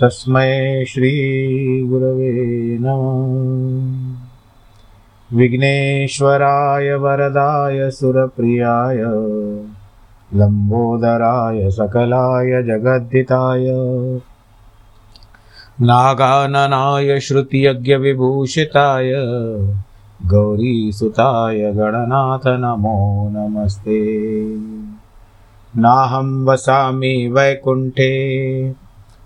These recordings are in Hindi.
तस्मै श्रीगुरवे नमः। विघ्नेश्वराय वरदाय सुरप्रियाय लम्बोदराय सकलाय जगद्धिताय नागाननाय श्रुतियज्ञविभूषिताय गौरीसुताय गणनाथ नमो नमस्ते। नाहं वसामि वैकुण्ठे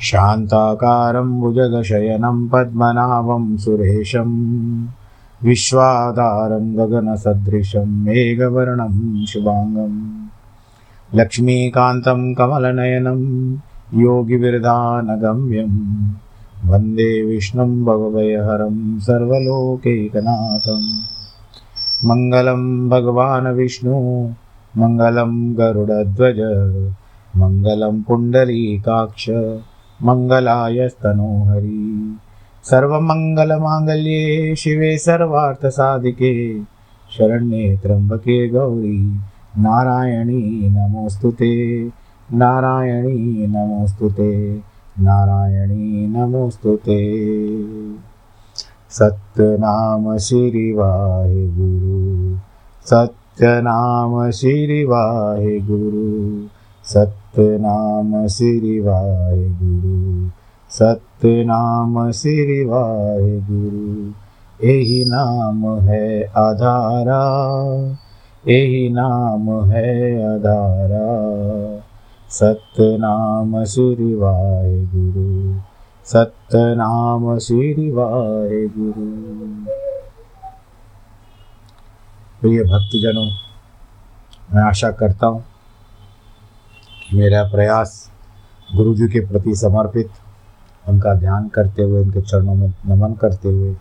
शान्ताकारं भुजगशयनं पद्मनाभं सुरेशं विश्वाधारं गगनसदृशं मेघवर्णं शुभाङ्गं लक्ष्मीकान्तं कमलनयनं योगिविरधानगम्यं वन्दे विष्णुं भवभयहरं सर्वलोकैकनाथं मङ्गलं भगवान् विष्णु मङ्गलं गरुडध्वज मङ्गलं पुण्डरीकाक्ष मङ्गलायस्तनोहरि सर्वमङ्गलमाङ्गल्ये शिवे सर्वार्थसाधिके। शरण्ये त्र्यम्बके गौरी। नारायणी नमोऽस्तु ते। नारायणी नमोऽस्तु ते। नारायणी नमोऽस्तु ते। सत्यनाम श्री वाहेगुरु सत्यनाम श्री वाहेगुरु सत्यनाम श्री वाहे वाहेगुरु सत्यनाम श्री वाहेगुरु यही नाम है आधारा। यही नाम है आधारा। सत्यनाम श्री वाहेगुरु सत्यनाम श्री वाहेगुरु प्रिय भक्तजनों, मैं आशा करता हूँ मेरा प्रयास गुरु जी के प्रति समर्पित, उनका ध्यान करते हुए, उनके चरणों में नमन करते हुए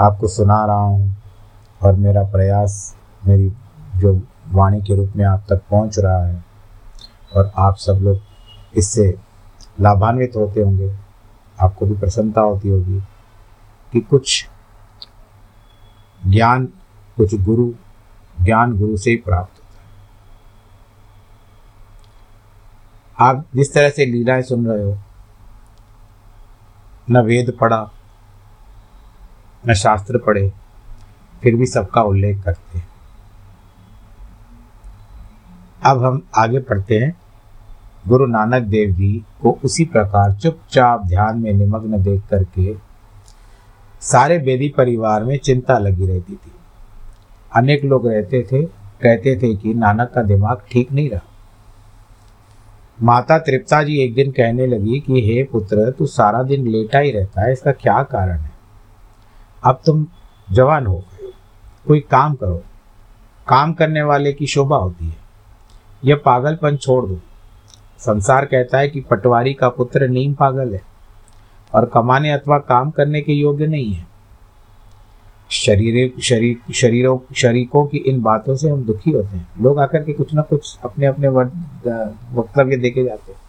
आपको सुना रहा हूँ और मेरा प्रयास मेरी जो वाणी के रूप में आप तक पहुँच रहा है और आप सब लोग इससे लाभान्वित होते होंगे, आपको भी प्रसन्नता होती होगी कि कुछ ज्ञान, कुछ गुरु, ज्ञान गुरु से ही प्राप्त आप जिस तरह से लीलाएँ सुन रहे हो, न वेद पढ़ा, न शास्त्र पढ़े, फिर भी सबका उल्लेख करते हैं। अब हम आगे पढ़ते हैं। गुरु नानक देव जी को उसी प्रकार चुपचाप ध्यान में निमग्न देख करके सारे बेदी परिवार में चिंता लगी रहती थी। अनेक लोग रहते थे, कहते थे कि नानक का दिमाग ठीक नहीं रहा। माता तृप्ता जी एक दिन कहने लगी कि, हे पुत्र, तू सारा दिन लेटा ही रहता है, इसका क्या कारण है? अब तुम जवान हो गए कोई काम करो। काम करने वाले की शोभा होती है। यह पागलपन छोड़ दो। संसार कहता है कि पटवारी का पुत्र नीम पागल है और कमाने अथवा काम करने के योग्य नहीं है। शरीर शरीर, शरीरों, शरीकों की इन बातों से हम दुखी होते हैं। लोग आकर के कुछ ना कुछ अपने अपने वक्तव्य देखे जाते हैं।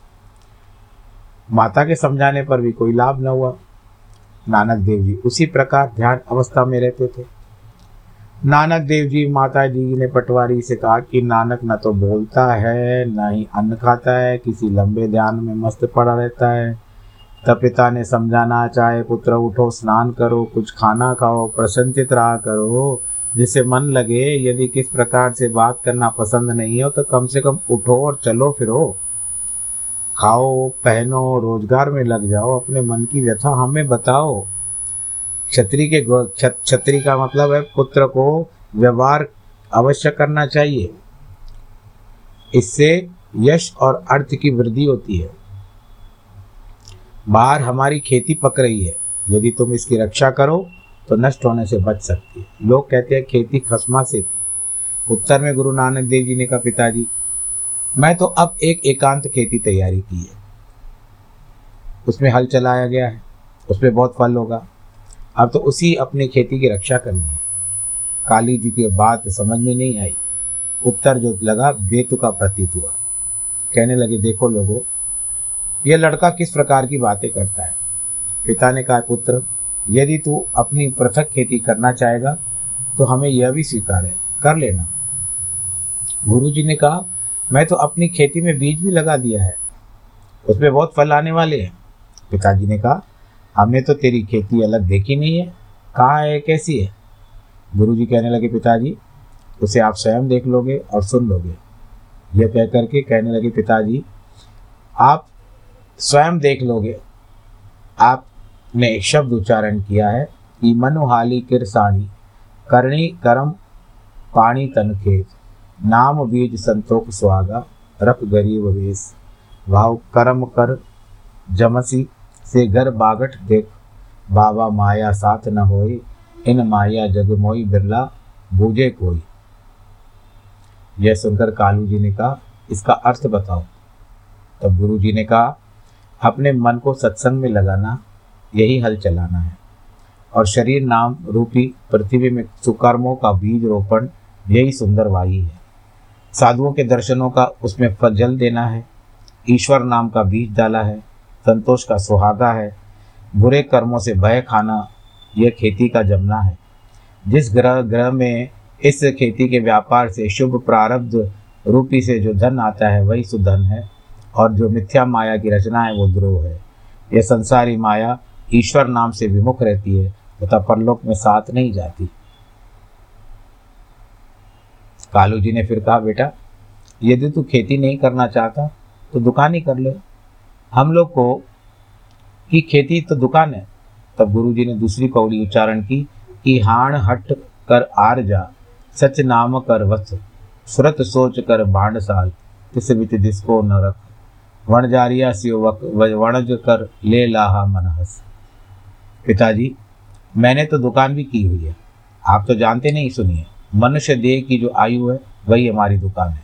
माता के समझाने पर भी कोई लाभ न हुआ। नानक देव जी उसी प्रकार ध्यान अवस्था में रहते थे। नानक देव जी माता जी ने पटवारी से कहा कि नानक न तो बोलता है, न ही अन्न खाता है, किसी लंबे ध्यान में मस्त पड़ा रहता है। तब पिता ने समझाना, चाहे पुत्र, उठो, स्नान करो, कुछ खाना खाओ प्रसन्नचित रहा करो। जिससे मन लगे, यदि किस प्रकार से बात करना पसंद नहीं हो तो कम से कम उठो और चलो फिरो। खाओ, पहनो, रोज़गार में लग जाओ, अपने मन की व्यथा हमें बताओ। क्षत्रि के क्षत्रि का मतलब है, पुत्र को व्यवहार अवश्य करना चाहिए। इससे यश और अर्थ की वृद्धि होती है। बाहर हमारी खेती पक रही है। यदि तुम इसकी रक्षा करो तो नष्ट होने से बच सकती है। लोग कहते हैं खेती खसमा से थी। उत्तर में गुरु नानक देव जी ने कहा, पिताजी, मैं तो अब एक एकांत खेती तैयारी की है। उसमें हल चलाया गया है। उसमें बहुत फल होगा। अब तो उसी अपनी खेती की रक्षा करनी है। काली जी की बात समझ में नहीं आई। उत्तर जो लगा बेतु का प्रतीत हुआ। कहने लगे, देखो लोगों यह लड़का किस प्रकार की बातें करता है? पिता ने कहा, पुत्र, यदि तू अपनी पृथक खेती करना चाहेगा तो हमें यह भी स्वीकार है। कर लेना। गुरु जी ने कहा, मैं तो अपनी खेती में बीज भी लगा दिया है। उसमें बहुत फल आने वाले हैं। पिताजी ने कहा, हमने तो तेरी खेती अलग देखी नहीं है। कहाँ है, कैसी है? गुरु जी कहने लगे, पिताजी, उसे आप स्वयं देख लोगे और सुन लोगे। यह कह करके कहने लगे, पिताजी, आप स्वयं देख लोगे। आपने शब्द उच्चारण किया है कि मनुहाली किरसाणी, करणी करम पानी तन खेत, नाम बीज संतोख सुहागा, रख गरीब वेश। भाव करम कर, जमसी से घर बागठ देख। बाबा माया साथ न होई इन माया जग मोई बिरला, बूझे कोई। यह सुनकर कालू जी ने कहा, इसका अर्थ बताओ। तब गुरु जी ने कहा अपने मन को सत्संग में लगाना, यही हल चलाना है। और शरीर नाम रूपी पृथ्वी में सुकर्मों का बीज रोपण, यही सुंदर वाही है। साधुओं के दर्शनों का उसमें फल देना है। ईश्वर नाम का बीज डाला है, संतोष का सुहागा है। बुरे कर्मों से भय खाना यह खेती का जमना है। जिस ग्रह ग्रह में इस खेती के व्यापार से शुभ प्रारब्ध रूपी से जो धन आता है, वही सुधन है। और जो मिथ्या माया की रचना है वो द्रोह है। यह संसारी माया ईश्वर नाम से विमुख रहती है, तथा परलोक में साथ नहीं जाती। कालू जी ने फिर कहा, बेटा, यदि तू खेती नहीं करना चाहता तो दुकान ही कर ले। हम लोग को की खेती तो दुकान है। तब गुरु जी ने दूसरी कौड़ी उच्चारण की, कि हाण हट कर आर जा, सच नाम कर वस सुरत सोच कर भांड साल, तिस बिच दिसको न रख वण जारिया सियो वणज कर ले लाहा मन हस पिताजी, मैंने तो दुकान भी की हुई है। आप तो जानते नहीं, सुनिए। मनुष्य देह की जो आयु है, वही हमारी दुकान है।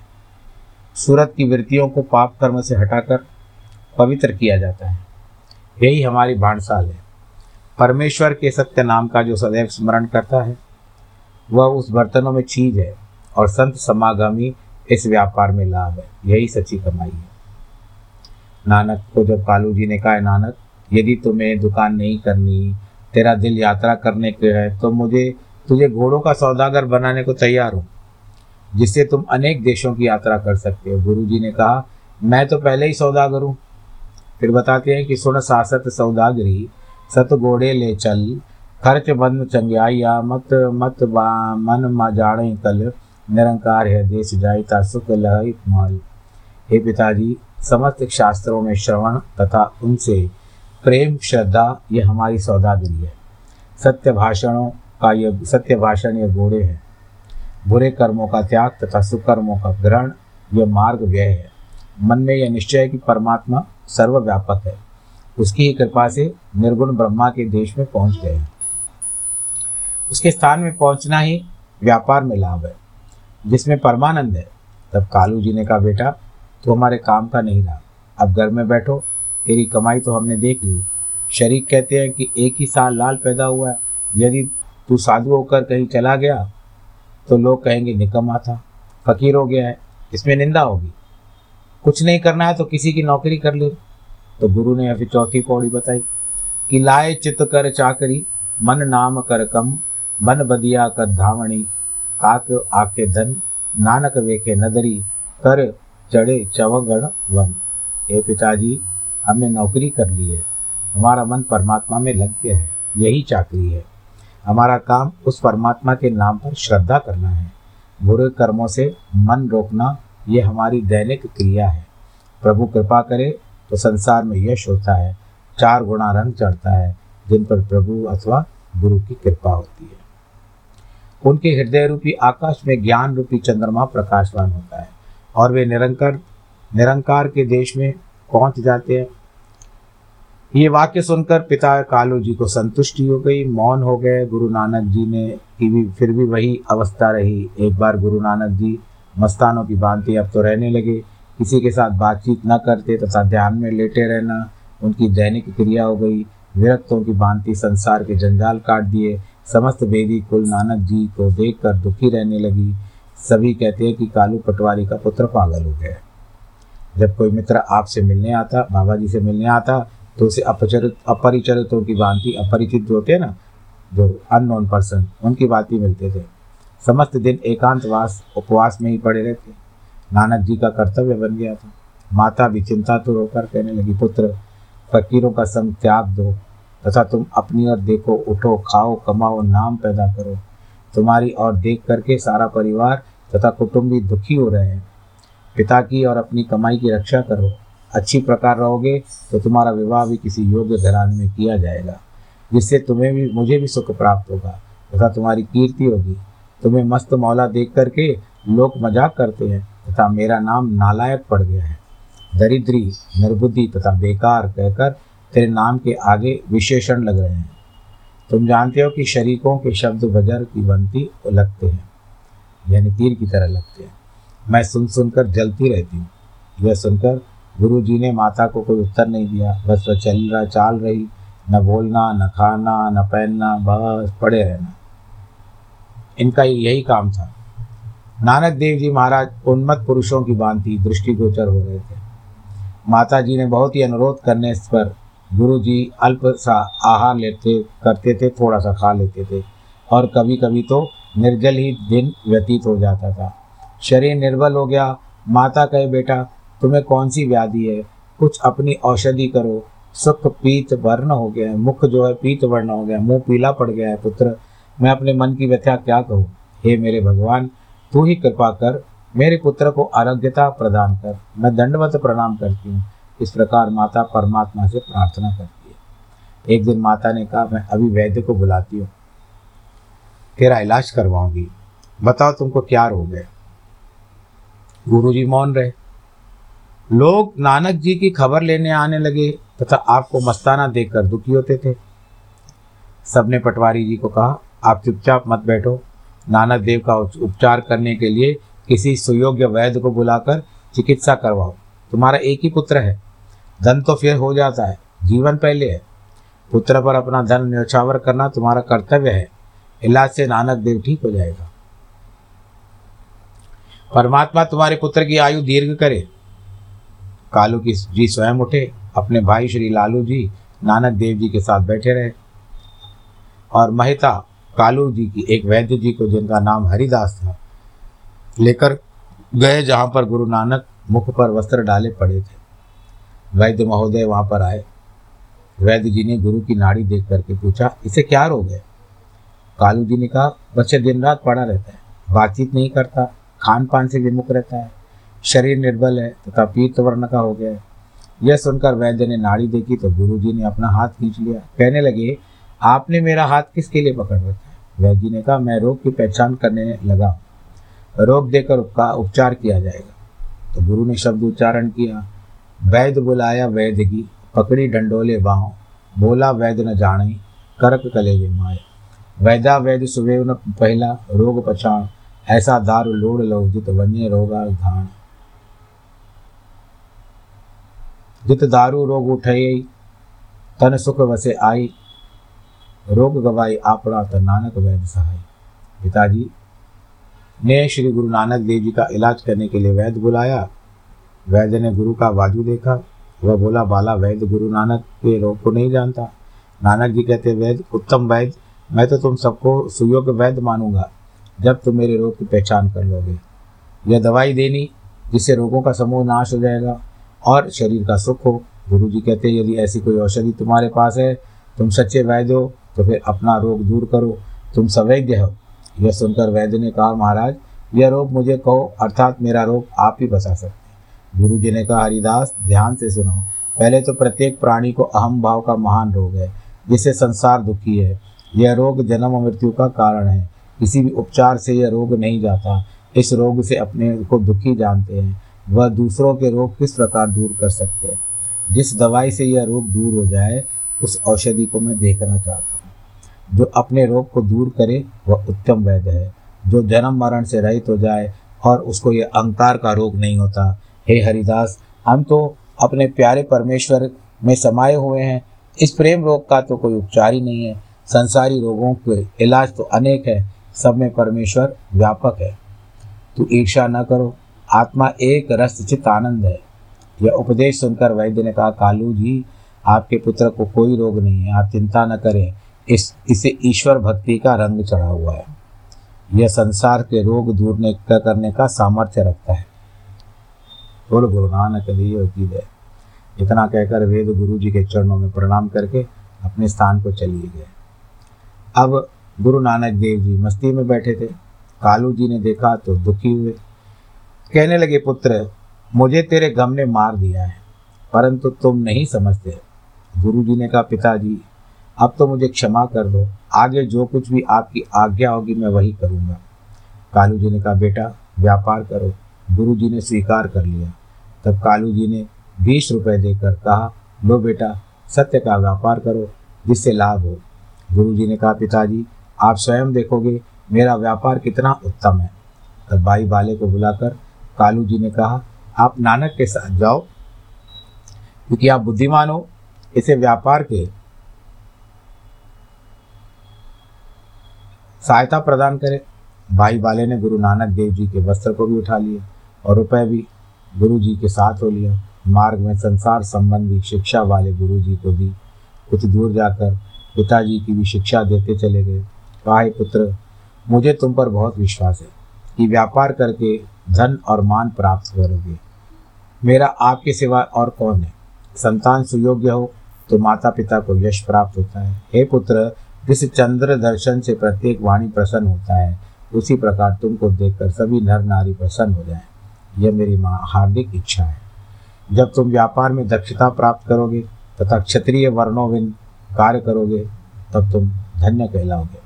सूरत की वृत्तियों को पाप कर्म से हटाकर पवित्र किया जाता है। यही हमारी भांडसाल है। परमेश्वर के सत्य नाम का जो सदैव स्मरण करता है, वह उस बर्तनों में चीज़ है और संत समागमी इस व्यापार में लाभ है। यही सच्ची कमाई है। नानक को, जब कालू जी ने कहा नानक, यदि तुम्हें दुकान नहीं करनी, तेरा दिल यात्रा करने के है तो मुझे, तुझे घोड़ों का सौदागर बनाने को तैयार हूँ, जिससे तुम अनेक देशों की यात्रा कर सकते हो। गुरु जी ने कहा, मैं तो पहले ही सौदागर हूँ। फिर बताते हैं कि सुन सासत सौदागरी, सत घोड़े ले चल, खर्च बंद चंग्याइया मत मत बा, मन मा कल, निरंकार है देश जायता, सुख लह माल। हे पिताजी समस्त शास्त्रों में श्रवण तथा उनसे प्रेम, श्रद्धा, ये हमारी सौदागरी है। सत्य भाषणों का ये, सत्य भाषण ये घोड़े हैं। बुरे कर्मों का त्याग तथा सुकर्मों का ग्रहण यह मार्ग व्यय है। मन में यह निश्चय कि परमात्मा सर्वव्यापक है। उसकी ही कृपा से निर्गुण ब्रह्मा के देश में पहुँच गए उसके स्थान में पहुँचना ही व्यापार में लाभ है। जिसमें परमानंद है, तब कालू जी ने कहा, बेटा तू हमारे काम का नहीं रहा। अब घर में बैठो, तेरी कमाई तो हमने देख ली। शरीक कहते हैं कि एक ही साल लाल पैदा हुआ है। यदि तू साधु होकर कहीं चला गया तो लोग कहेंगे निकम्मा था फकीर हो गया है, इसमें निंदा होगी। कुछ नहीं करना है तो किसी की नौकरी कर ले। तो गुरु ने फिर चौथी पौड़ी बताई कि लाए चित कर चाकरी, मन नाम कर कम, बन बदिया कर धावणी, काक आके धन, नानक वेखे नदरी, कर चढ़े चवगण वन। हे पिताजी, हमने नौकरी कर ली है। हमारा मन परमात्मा में लग गया है। यही चाकरी है। हमारा काम उस परमात्मा के नाम पर श्रद्धा करना है। बुरे कर्मों से मन रोकना, ये हमारी दैनिक क्रिया है। प्रभु कृपा करे तो संसार में यश होता है। चार गुणा रंग चढ़ता है, जिन पर प्रभु अथवा गुरु की कृपा होती है। उनके हृदय रूपी आकाश में ज्ञान रूपी चंद्रमा प्रकाशवान होता है। और वे निरंकर, निरंकार के देश में पहुँच जाते हैं। ये वाक्य सुनकर पिता कालू जी को संतुष्टि हो गई, मौन हो गए। गुरु नानक जी ने की भी, फिर भी वही अवस्था रही। एक बार गुरु नानक जी मस्तानों की भांति अब तो रहने लगे। किसी के साथ बातचीत न करते तथा ध्यान में लेटे रहना, उनकी दैनिक क्रिया हो गई। विरक्तों की भांति संसार के जंजाल काट दिए। समस्त बेदी कुल नानक जी को देखकर दुखी रहने लगी। सभी कहते हैं कि कालू पटवारी का पुत्र पागल हो गया जब कोई मित्र आपसे मिलने आता बाबा जी से मिलने आता तो उसे अपचरित, अपरिचरितों की भांति अपरिचित जो होते हैं ना, जो अननोन पर्सन उनकी बात ही मिलते थे। समस्त दिन एकांतवास, उपवास में ही पड़े रहते नानक जी का कर्तव्य बन गया था। माता भी चिंता तो रोकर कहने लगी, पुत्र, फकीरों का संग त्याग दो, तथा तुम अपनी ओर देखो, उठो, खाओ, कमाओ, नाम पैदा करो। तुम्हारी और देख करके सारा परिवार तथा कुटुंब दुखी हो रहे हैं। पिता की और अपनी कमाई की रक्षा करो। अच्छी प्रकार रहोगे तो तुम्हारा विवाह भी किसी योग्य घराने में किया जाएगा, जिससे तुम्हें भी, मुझे भी सुख प्राप्त होगा तथा तुम्हारी कीर्ति होगी। तुम्हें मस्त मौला देख करके लोग मज़ाक करते हैं तथा मेरा नाम नालायक पड़ गया है। दरिद्री, निर्बुद्धि तथा बेकार कहकर तेरे नाम के आगे विशेषण लग रहे हैं। तुम जानते हो कि शरीकों के शब्द बजर की बनती लगते हैं। यानी तीर की तरह लगते हैं। मैं सुन सुनकर जलती रहती हूँ। यह सुनकर गुरु जी ने माता को कोई उत्तर नहीं दिया। बस वह चल रहा, चाल रही। न बोलना, न खाना, न पहनना, बस पड़े रहना। इनका यही काम था। नानक देव जी महाराज उन्मत्त पुरुषों की भांति दृष्टिगोचर हो रहे थे। माता जी ने बहुत ही अनुरोध करने पर गुरु जी अल्प सा आहार लेते, करते थे, थोड़ा सा खा लेते थे। और कभी कभी तो निर्जल ही दिन व्यतीत हो जाता था। शरीर निर्बल हो गया। माता कहे, बेटा, तुम्हें कौन सी व्याधि है? कुछ अपनी औषधि करो। सुख पीत वर्ण हो गया है। मुख जो है पीत वर्ण हो गया मुँह पीला पड़ गया है, पुत्र। मैं अपने मन की व्यथा क्या कहूँ? हे मेरे भगवान, तू ही कृपा कर। मेरे पुत्र को आरोग्यता प्रदान कर। मैं दंडवत प्रणाम करती हूँ। इस प्रकार माता परमात्मा से प्रार्थना करती है। एक दिन माता ने कहा, मैं अभी वैद्य को बुलाती हूँ। तेरा इलाज करवाऊँगी। बताओ तुमको क्या रोग है? गुरु जी मौन रहे। लोग नानक जी की खबर लेने आने लगे तथा आपको मस्ताना देखकर दुखी होते थे। सबने पटवारी जी को कहा, आप चुपचाप मत बैठो। नानक देव का उपचार करने के लिए किसी सुयोग्य वैद्य को बुलाकर चिकित्सा करवाओ। तुम्हारा एक ही पुत्र है। धन तो फिर हो जाता है, जीवन पहले है। पुत्र पर अपना धन न्यौछावर करना तुम्हारा कर्तव्य है। इलाज से नानक देव ठीक हो जाएगा। परमात्मा तुम्हारे पुत्र की आयु दीर्घ करे। कालू की जी स्वयं उठे। अपने भाई श्री लालू जी नानक देव जी के साथ बैठे रहे। और महिता कालू जी की एक वैद्य जी को जिनका नाम हरिदास था, लेकर गए जहाँ पर गुरु नानक मुख पर वस्त्र डाले पड़े थे। वैद्य महोदय वहाँ पर आए। वैद्य जी ने गुरु की नाड़ी देख करके पूछा, इसे क्या रोग है? कालू जी ने कहा, बच्चे दिन रात पड़ा रहता है, बातचीत नहीं करता खान पान से विमुख रहता है, शरीर निर्बल है, तथा पीत वर्ण का हो गया है। यह सुनकर वैद्य ने नाड़ी देखी तो गुरु जी ने अपना हाथ खींच लिया। कहने लगे, आपने मेरा हाथ किसके लिए पकड़ रखा है? वैद्य ने कहा, मैं रोग की पहचान करने लगा रोग देकर उसका उपचार किया जाएगा। तो गुरु ने शब्द उच्चारण किया, वैद्य बुलाया वैद्य की, पकड़ी डंडोले बाहों, बोला वैद्य न जाने, करक कले माए। वैदा वैद्य न पहला रोग पछाण, ऐसा दारू लोड़ लो जित वन्य रोगा जित दारू रोग उठई, तन सुख वसे आई। रोग गवाई आपड़ा तो नानक वैद्य सहाय पिताजी, ने श्री गुरु नानक देव जी का इलाज करने के लिए वैद्य बुलाया। वैद्य ने गुरु का बाजू देखा। वह बोला, बाला वैद्य गुरु नानक के रोग को नहीं जानता। नानक जी कहते वैद्य उत्तम वैद्य मैं तो तुम सबको सुयोग्य वैद्य मानूँगा, जब तुम मेरे रोग की पहचान कर लोगे। यह दवाई देनी, जिससे रोगों का समूह नाश हो जाएगा और शरीर का सुख हो। गुरु जी कहते हैं, यदि ऐसी कोई औषधि तुम्हारे पास है, तुम सच्चे वैद्य हो तो फिर अपना रोग दूर करो। तुम सवैद्य हो। यह सुनकर वैद्य ने कहा, महाराज, यह रोग मुझे कहो, अर्थात मेरा रोग आप ही बचा सकते गुरु जी ने कहा, हरिदास, ध्यान से सुनो। पहले तो प्रत्येक प्राणी को अहम भाव का महान रोग है, जिससे संसार दुखी है। यह रोग जन्म मृत्यु का कारण है। किसी भी उपचार से यह रोग नहीं जाता। इस रोग से अपने को दुखी जानते हैं। वह दूसरों के रोग किस प्रकार दूर कर सकते हैं? जिस दवाई से यह रोग दूर हो जाए, उस औषधि को मैं देखना चाहता हूँ। जो अपने रोग को दूर करे, वह उत्तम वैद्य है। जो जन्म मरण से रहित हो जाए और उसको यह अहंकार का रोग नहीं होता। हे हरिदास, हम तो अपने प्यारे परमेश्वर में समाये हुए हैं। इस प्रेम रोग का तो कोई उपचार ही नहीं है। संसारी रोगों के इलाज तो अनेक है, सब में परमेश्वर व्यापक है। तू ईर्षा न करो, आत्मा एक रस चित आनंद है। यह उपदेश सुनकर वैद्य ने कहा, कालू जी, आपके पुत्र को कोई रोग नहीं है, आप चिंता न करें, इस, इसे ईश्वर भक्ति का रंग चढ़ा हुआ है। यह संसार के रोग दूर करने का सामर्थ्य रखता है। बोलो, गुरु नानक देव इतना कहकर वेद गुरु जी के चरणों में प्रणाम करके अपने स्थान को चलिए गए। अब गुरु नानक देव जी मस्ती में बैठे थे। कालू जी ने देखा तो दुखी हुए। कहने लगे, पुत्र, मुझे तेरे गम ने मार दिया है, परंतु तुम नहीं समझते। गुरु जी ने कहा, पिताजी, अब तो मुझे क्षमा कर दो। आगे जो कुछ भी आपकी आज्ञा होगी, मैं वही करूँगा। कालू जी ने कहा, बेटा, व्यापार करो। गुरु जी ने स्वीकार कर लिया। तब कालू जी ने बीस रुपए देकर कहा, लो बेटा, सत्य का व्यापार करो, जिससे लाभ हो। गुरु जी ने कहा, पिताजी, आप स्वयं देखोगे मेरा व्यापार कितना उत्तम है। तब भाई बाले को बुलाकर कालू जी ने कहा, आप नानक के साथ जाओ, क्योंकि आप बुद्धिमान हो, इसे व्यापार के सहायता प्रदान करें। भाई बाले ने गुरु नानक देव जी के वस्त्र को भी उठा लिए और रुपए भी गुरु जी के साथ हो लिया। मार्ग में संसार संबंधी शिक्षा वाले गुरु जी को भी कुछ दूर जाकर पिताजी की भी शिक्षा देते चले गए। कहा पुत्र, मुझे तुम पर बहुत विश्वास है कि व्यापार करके धन और मान प्राप्त करोगे। मेरा आपके सिवा और कौन है? संतान सुयोग्य हो तो माता पिता को यश प्राप्त होता है। हे पुत्र, जिस चंद्र दर्शन से प्रत्येक वाणी प्रसन्न होता है, उसी प्रकार तुमको देखकर सभी नर नारी प्रसन्न हो जाए। यह मेरी माँ हार्दिक इच्छा है। जब तुम व्यापार में दक्षता प्राप्त करोगे तथा क्षत्रिय वर्णोविन कार्य करोगे तब तुम धन्य कहलाओगे।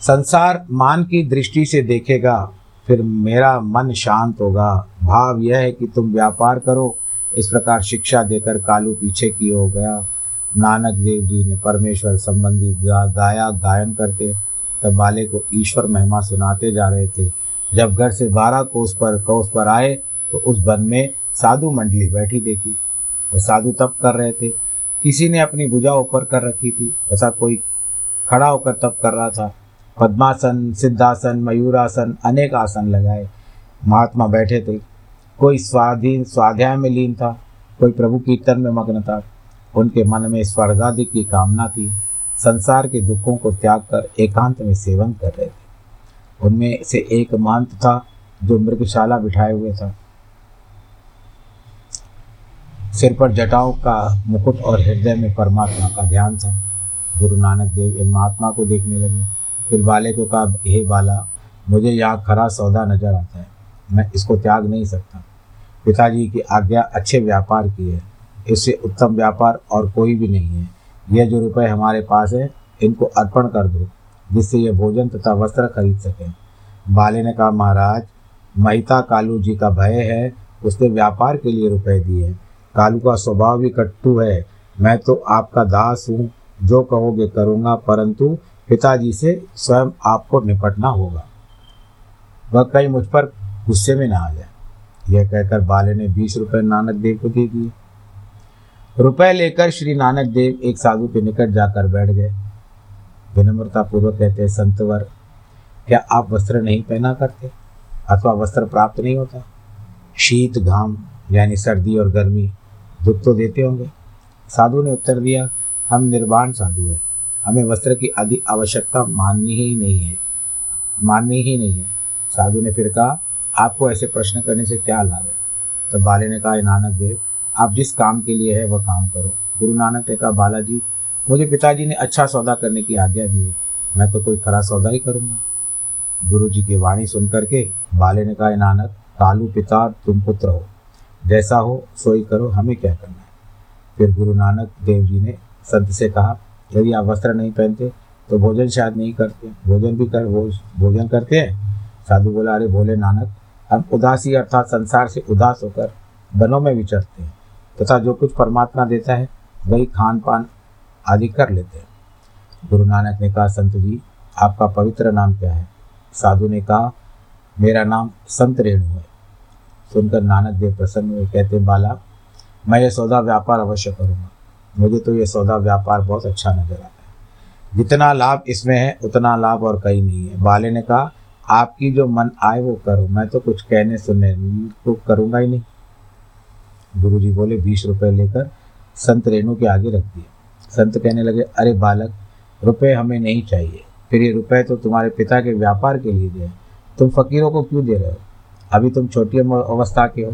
संसार मान की दृष्टि से देखेगा फिर मेरा मन शांत होगा। भाव यह है कि तुम व्यापार करो। इस प्रकार शिक्षा देकर कालू पीछे की हो गया। नानक देव जी ने परमेश्वर संबंधी गा, गाया गायन करते। तब बाले को ईश्वर महिमा सुनाते जा रहे थे। जब घर से बारह कोस पर कोस पर आए तो उस वन में साधु मंडली बैठी देखी। वो साधु तप कर रहे थे। किसी ने अपनी भुजा ऊपर कर रखी थी। ऐसा कोई खड़ा होकर तप कर रहा था। पद्मासन, सिद्धासन, मयूरासन, अनेक आसन लगाए। महात्मा बैठे थे। कोई स्वाधीन, स्वाध्याय में लीन था। कोई प्रभु कीर्तन में मग्न था। उनके मन में स्वर्गादि की कामना थी। संसार के दुखों को त्याग कर एकांत में सेवन कर रहे थे। उनमें से एक महंत था जो मृगशाला बिठाए हुए था। सिर पर जटाओं का मुकुट और हृदय में परमात्मा का ध्यान था। गुरु नानक देव इन महात्मा को देखने लगे। फिर बाले को कहा, हे बाला, मुझे यहाँ खरा सौदा नज़र आता है। मैं इसको त्याग नहीं सकता। पिताजी की आज्ञा अच्छे व्यापार की है। इससे उत्तम व्यापार और कोई भी नहीं है। यह जो रुपए हमारे पास है, इनको अर्पण कर दो, जिससे ये भोजन तथा वस्त्र खरीद सकें। बाले ने कहा, महाराज, महिता कालू जी का भय है, उसने व्यापार के लिए रुपए दिए कालू का स्वभाव भी कट्टू है। मैं तो आपका दास हूँ, जो कहोगे करूँगा, परंतु पिताजी से स्वयं आपको निपटना होगा। वह कहीं मुझ पर गुस्से में ना आ जाए। यह कहकर बाले ने बीस रुपये नानक देव को दे दिए। रुपए लेकर श्री नानक देव एक साधु के निकट जाकर बैठ गए। विनम्रता पूर्वक कहते, संतवर, क्या आप वस्त्र नहीं पहना करते? अथवा वस्त्र प्राप्त नहीं होता? शीत घाम यानी सर्दी और गर्मी दुख तो देते होंगे। साधु ने उत्तर दिया, हम निर्वाण साधु हैं। हमें वस्त्र की अधिक आवश्यकता माननी ही नहीं है। माननी ही नहीं है। साधु ने फिर कहा, आपको ऐसे प्रश्न करने से क्या लाभ है? तो बाले ने कहा नानक देव, आप जिस काम के लिए है, वह काम करो। गुरु नानक ने कहा, बालाजी, मुझे पिताजी ने अच्छा सौदा करने की आज्ञा दी है। मैं तो कोई खरा सौदा ही करूँगा। गुरु जी की वाणी सुन करके बाले ने कहा नानक, कालू पिता, तुम पुत्र हो। जैसा हो सोई करो, हमें क्या करना है? फिर गुरु नानक देव जी ने संत से कहा, यदि आप वस्त्र नहीं पहनते तो भोजन शायद नहीं करते। भोजन भी कर भोजन करते हैं? साधु बोला, अरे बोले नानक, हम उदासी अर्थात संसार से उदास होकर वनों में विचरते हैं, तथा जो कुछ परमात्मा देता है, वही खान पान आदि कर लेते हैं। गुरु नानक ने कहा, संत जी, आपका पवित्र नाम क्या है? साधु ने कहा, मेरा नाम संत रेणु है। सुनकर नानक देव प्रसन्न हुए, कहते, बाला, मैं ये सौदा व्यापार अवश्य करूँगा। मुझे तो ये सौदा व्यापार बहुत अच्छा नज़र आता है। जितना लाभ इसमें है, उतना लाभ और कहीं नहीं है। बाले ने कहा, आपकी जो मन आए वो करो। मैं तो कुछ कहने सुनने तो करूँगा ही नहीं। गुरु जी बोले, बीस रुपये लेकर संत रेणु के आगे रख दिए। संत कहने लगे, अरे बालक, रुपए हमें नहीं चाहिए। फिर ये रुपए तो तुम्हारे पिता के व्यापार के लिए दे तुम फकीरों को क्यों दे रहे हो? अभी तुम छोटी अवस्था के हो।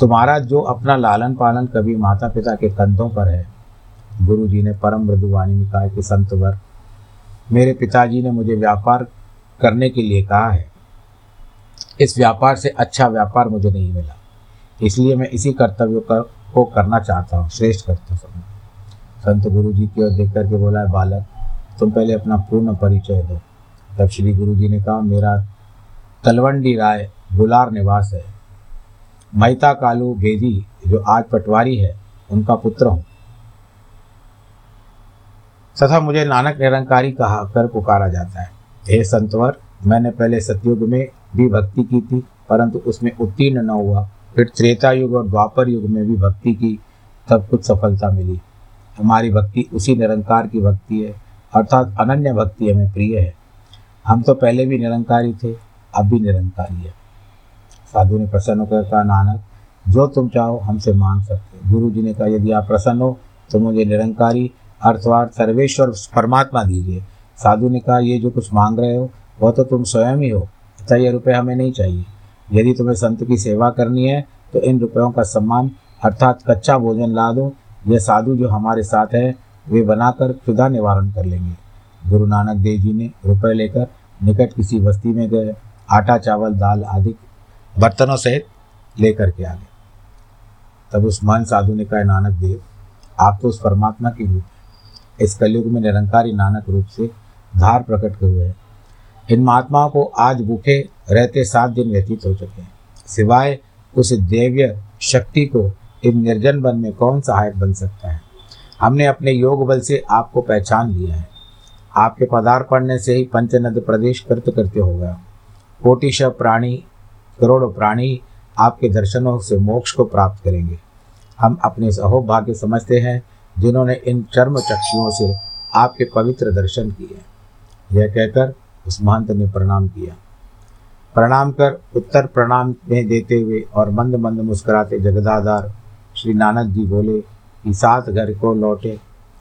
तुम्हारा जो अपना लालन पालन कभी माता पिता के कंधों पर है गुरु जी ने परम मृदुवाणी में कहा कि संतवर मेरे पिताजी ने मुझे व्यापार करने के लिए कहा है। इस व्यापार से अच्छा व्यापार मुझे नहीं मिला। इसलिए मैं इसी कर्तव्य कर, को करना चाहता हूँ श्रेष्ठ कर्तव्य। संत गुरु जी की ओर देख करके बोला है बालक तुम पहले अपना पूर्ण परिचय दो। तब श्री गुरु जी ने कहा मेरा तलवंडी राय गुलार निवास है। महिता कालू बेदी जो आज पटवारी है, उनका पुत्र हूँ। तथा मुझे नानक निरंकारी कहा, कर पुकारा जाता है। हे संतवर, मैंने पहले सतयुग में भी भक्ति की थी, परंतु उसमें उत्तीर्ण न हुआ। फिर त्रेता युग और द्वापर युग में भी भक्ति की, तब कुछ सफलता मिली। हमारी भक्ति उसी निरंकार की भक्ति है, अर्थात अनन्य भक्ति हमें प्रिय है। हम तो पहले भी निरंकारी थे अब भी निरंकारी है। साधु ने प्रसन्न होकर कहा, नानक, जो तुम चाहो हमसे मांग सकते गुरु जी ने कहा, यदि आप प्रसन्न हो तो मुझे निरंकारी, अर्थवार, सर्वेश्वर, परमात्मा दीजिए। साधु ने कहा, ये जो कुछ मांग रहे हो वह तो तुम स्वयं ही हो। ये रुपये हमें नहीं चाहिए। यदि तुम्हें संत की सेवा करनी है तो इन रुपयों का सम्मान, अर्थात कच्चा भोजन ला दो। यह साधु जो हमारे साथ है, वे बनाकर क्षुदा निवारण कर लेंगे। गुरु नानक देव जी ने रुपये लेकर निकट किसी बस्ती में गए। आटा, चावल, दाल आदि बर्तनों सहित लेकर के आ गए तब उस मन साधु ने कहा, नानक देव आप तो उस परमात्मा की रूप, इस कलयुग में निरंकारी नानक रूप से धार प्रकट हुए हैं। इन महात्माओं को आज भूखे रहते सात दिन व्यतीत हो चुके हैं। सिवाय उस देव्य शक्ति को, इन निर्जन वन में कौन सहायक बन सकता है? हमने अपने योग बल से आपको पहचान लिया है। आपके पदार्थ पड़ने से ही पंचनद प्रदेश कृत करते हो गया। कोटिश प्राणी, करोड़ों प्राणी आपके दर्शनों से मोक्ष को प्राप्त करेंगे। हम अपने अहोभाग्य समझते हैं, जिन्होंने इन चर्म चक्षुओं से आपके पवित्र दर्शन किए। यह कहकर उस महंत ने प्रणाम किया। प्रणाम कर उत्तर प्रणाम में देते हुए और मंद मंद मुस्कुराते जगदाधार श्री नानक जी बोले कि सात घर को लौटे।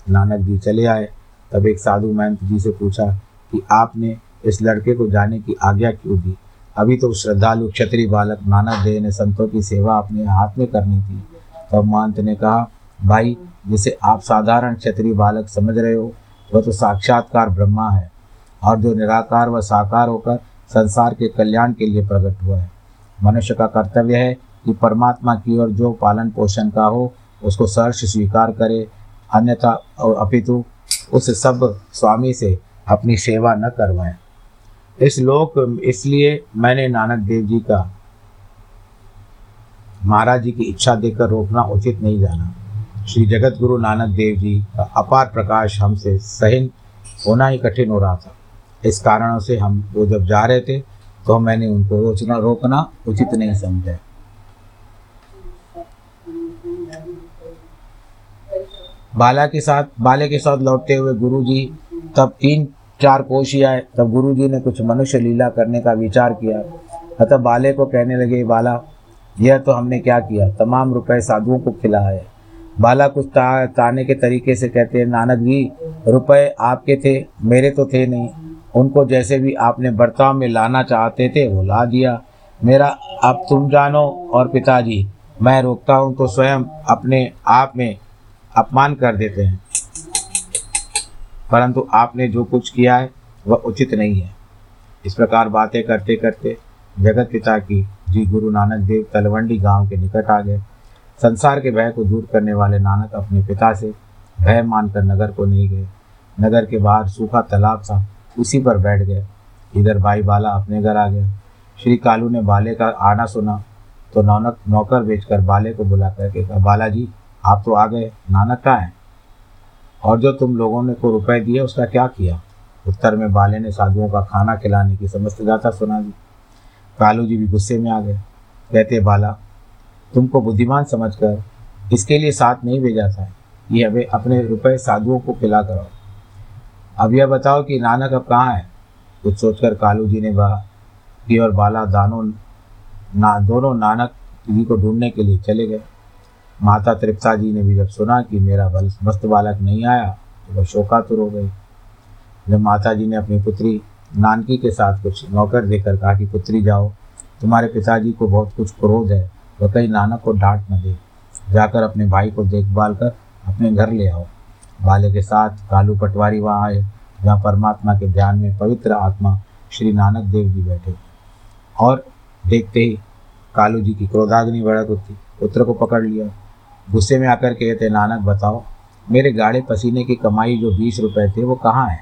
नानक जी चले आए। तब एक साधु महंत जी से पूछा कि आपने इस लड़के को जाने की आज्ञा क्यों दी? अभी तो श्रद्धालु क्षत्रिय बालक नानक देव ने संतों की सेवा अपने हाथ में करनी थी। तब तो महंत ने कहा, भाई, जिसे आप साधारण क्षत्रिय बालक समझ रहे हो, वह तो साक्षात्कार ब्रह्मा है और जो निराकार व साकार होकर संसार के कल्याण के लिए प्रकट हुआ है। मनुष्य का कर्तव्य है कि परमात्मा की ओर जो पालन पोषण का हो, उसको सहर्ष स्वीकार करे, अन्यथा और अपितु उस सब स्वामी से अपनी सेवा न करवाएँ। इस लोक इसलिए मैंने नानक देव जी का, महाराज जी की इच्छा देकर रोकना उचित नहीं जाना। श्री जगत गुरु नानक देव जी का अपार प्रकाश हमसे सहिन होना ही कठिन हो रहा था। इस कारणों से हम वो जब जा रहे थे तो मैंने उनको रोचना, रोकना उचित नहीं समझा। बाला के साथ, बाले के साथ लौटते हुए गुरु जी तब तीन चार कोशी आए तब गुरु जी ने कुछ मनुष्य लीला करने का विचार किया। अतः बाले को कहने लगे बाला यह तो हमने क्या किया? तमाम रुपए साधुओं को खिलाए। बाला कुछ ता, ताने के तरीके से कहते हैं नानक जी रुपए आपके थे मेरे तो थे नहीं। उनको जैसे भी आपने बर्ताव में लाना चाहते थे वो ला दिया। मेरा अब तुम जानो और पिताजी मैं रोकता हूँ तो स्वयं अपने आप में अपमान कर देते हैं। परंतु आपने जो कुछ किया है, वह उचित नहीं है। इस प्रकार बातें करते करते जगत पिता की, जी गुरु नानक देव तलवंडी गाँव के निकट आ गए। संसार के भय को दूर करने वाले नानक अपने पिता से भय मानकर नगर को नहीं गए। नगर के बाहर सूखा तालाब था, उसी पर बैठ गए। इधर भाई बाला अपने घर आ गया। श्री कालू ने बाले का आना सुना तो नौनक नौकर बेचकर बाले को बुला करके कहा, बालाजी, आप तो आ गए। नानक कहाँ है? और जो तुम लोगों ने को रुपए दिए, उसका क्या किया? उत्तर में बाले ने साधुओं का खाना खिलाने की समस्त गाथा सुना दी। कालू जी भी गुस्से में आ गए। कहते, बाला, तुमको बुद्धिमान समझकर इसके लिए साथ नहीं भेजा था। ये हमें अपने रुपए साधुओं को खिला करो अब यह बताओ कि नानक अब कहाँ है? कुछ सोचकर कालू जी ने कहा कि और बाला, दानों, ना, दोनों नानक जी को ढूँढने के लिए चले गए। माता तृप्ता जी ने भी जब सुना कि मेरा बल मस्त बालक नहीं आया तो वह शोकातुर हो गई। जब माता जी ने अपनी पुत्री नानकी के साथ कुछ नौकर देकर कहा कि, पुत्री जाओ, तुम्हारे पिताजी को बहुत कुछ क्रोध है, वह कहीं नानक को डांट न दे। जाकर अपने भाई को देखभाल कर अपने घर ले आओ। बाले के साथ कालू पटवारी वहाँ आए, जहाँ परमात्मा के ध्यान में पवित्र आत्मा श्री नानक देव जी बैठे। और देखते ही कालू जी की क्रोधाग्नि बढ़त होती पुत्र को पकड़ लिया। गुस्से में आकर कहते, नानक, बताओ, मेरे गाढ़े पसीने की कमाई जो बीस रुपए थे, वो कहाँ है?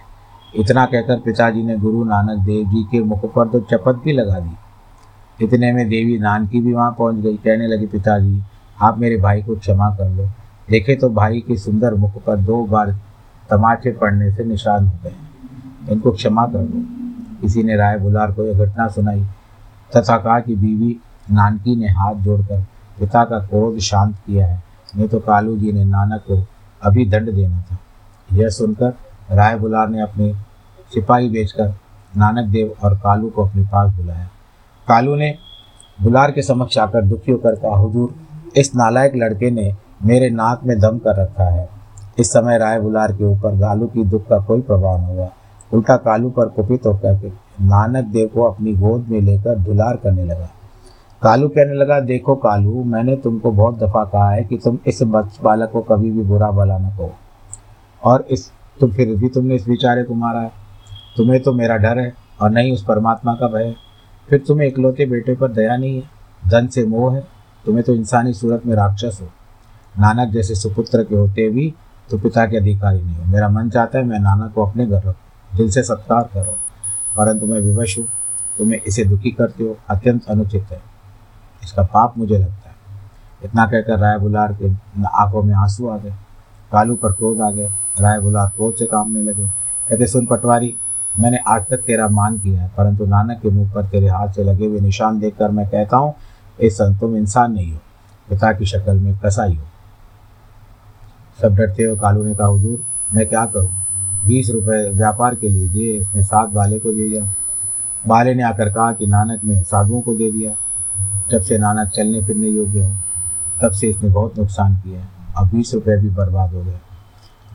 इतना कहकर पिताजी ने गुरु नानक देव जी के मुख पर तो चपत भी लगा दी। इतने में देवी नानकी भी वहाँ पहुँच गई। कहने लगी, पिताजी, आप मेरे भाई को क्षमा कर लो। देखे तो भाई के सुंदर मुख पर दो बार तमाचे पड़ने से निशान हो गए इनको क्षमा कर दो किसी ने राय बुलार को यह घटना सुनाई तथा कहा कि बीवी नानकी ने हाथ जोड़कर पिता का क्रोध शांत किया है। नहीं तो कालू जी ने नानक को अभी दंड देना था। यह सुनकर राय बुलार ने अपने सिपाही बेचकर नानक देव और कालू को अपने पास बुलाया। कालू ने बुलार के समक्ष आकर दुखी होकर कहा हुजूर, इस नालायक लड़के ने मेरे नाक में दम कर रखा है। इस समय राय बुलार के ऊपर गालू की दुख का कोई प्रभाव न हुआ। उल्टा कालू पर कुपित होकर नानक देव को अपनी गोद में लेकर दुलार करने लगा। कालू कहने लगा, देखो कालू, मैंने तुमको बहुत दफ़ा कहा है कि तुम इस बालक को कभी भी बुरा भला न कहो। और इस तो फिर भी तुमने इस बेचारे को मारा है। तुम्हें तो मेरा डर है और नहीं, उस परमात्मा का भय है। फिर तुम्हें इकलौते बेटे पर दया नहीं है, धन से मोह है। तुम्हें तो इंसानी सूरत में राक्षस हो। नानक जैसे सुपुत्र के होते भी तो पिता के अधिकारी नहीं हो। मेरा मन चाहता है मैं नानक को अपने घर रखूँ, दिल से सत्कार करो, परंतु मैं विवश हूँ। तुम्हें इसे दुखी करते हो, अत्यंत अनुचित है। इसका पाप मुझे लगता है। इतना कहकर राय बुलार के आँखों में आँसू आ गए। कालू पर क्रोध आ गया। राय बुलार क्रोध से कामने लगे। कहते, सुन पटवारी, मैंने आज तक तेरा मान किया है, परंतु नानक के मुँह पर तेरे हाथ से लगे हुए निशान देखकर मैं कहता हूँ इस संत, तुम इंसान नहीं हो। पिता की शक्ल में कसाई हो। सब डरते हो कालू ने कहा, हुजूर, मैं क्या करूँ? बीस रुपए व्यापार के लिए दिए, इसने सात बाले को दे दिया। बाले ने आकर कहा कि नानक ने साधुओं को दे दिया। जब से नानक चलने फिरने योग्य हो, तब से इसने बहुत नुकसान किया है। अब बीस रुपये भी बर्बाद हो गए।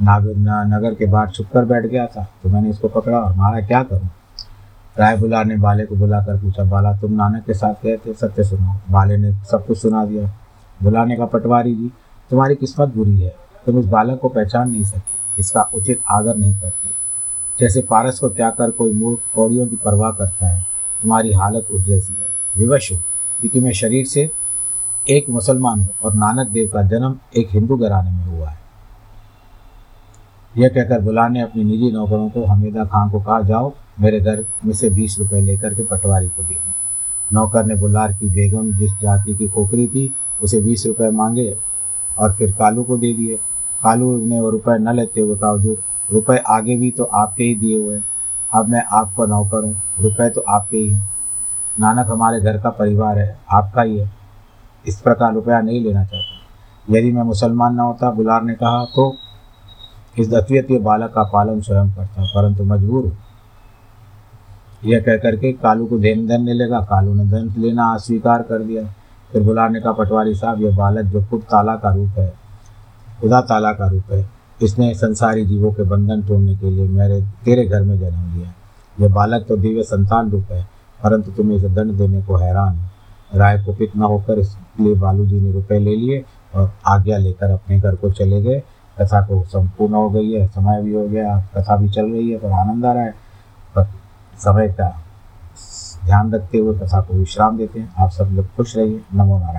नागर ना नगर के बाहर छुप कर बैठ गया था तो मैंने इसको पकड़ा और मारा, क्या करूँ? राय बुलार ने बाले को बुलाकर पूछा, बाला, तुम नानक के साथ गए थे? सत्य सुनाओ। बाले ने सब कुछ सुना दिया। बुलाने का पटवारी जी, तुम्हारी किस्मत बुरी है। तुम इस बालक को पहचान नहीं सके। इसका उचित आदर नहीं करते। जैसे पारस को त्याग कर कोई मूर्ख कौड़ियों की परवाह करता है, तुम्हारी हालत उस जैसी है। विवश हो। क्योंकि मैं शरीर से एक मुसलमान हूँ और नानक देव का जन्म एक हिंदू घराने में हुआ है। यह कहकर बुला ने अपनी निजी नौकरों को, हमीदा खां को कहा, जाओ, मेरे घर में से बीस रुपये लेकर के पटवारी को दे दो। नौकर ने बुलार की बेगम जिस जाति की खोखरी थी, उसे बीस रुपये मांगे और फिर कालू को दे दिए। कालू ने वो रुपये न लेते हुए जो रुपये आगे भी तो आपके ही दिए हुए हैं। अब मैं आपका नौकर हूँ रुपये तो आपके ही हैं। नानक हमारे घर का परिवार है, आपका ही है। इस प्रकार रुपया नहीं लेना चाहता। यदि मैं मुसलमान न होता बुलार ने कहा तो इस अद्वितीय बालक का पालन स्वयं करता, परंतु मजबूर यह कह करके कालू को धन धन लगा। कालू ने धन लेना अस्वीकार कर दिया। फिर बुलाने का पटवारी साहब, यह बालक जो खुद ताला का रूप है, खुदा ताला का रूप है, इसने संसारी जीवों के बंधन तोड़ने के लिए मेरे, तेरे घर में जन्म लिया। यह बालक तो दिव्य संतान रूप है परंतु तुम इसे दंड देने को हैरान राय कुपित न होकर इसलिए बालू जी ने रुपए ले लिए और आज्ञा लेकर अपने घर को चले गए। कथा को संपूर्ण हो गई है, समय भी हो गया, कथा भी चल रही है, पर आनंद आ रहा है। पर समय का ध्यान रखते हुए कथा को विश्राम देते हैं। आप सब लोग खुश रहिए। नमो नारायण।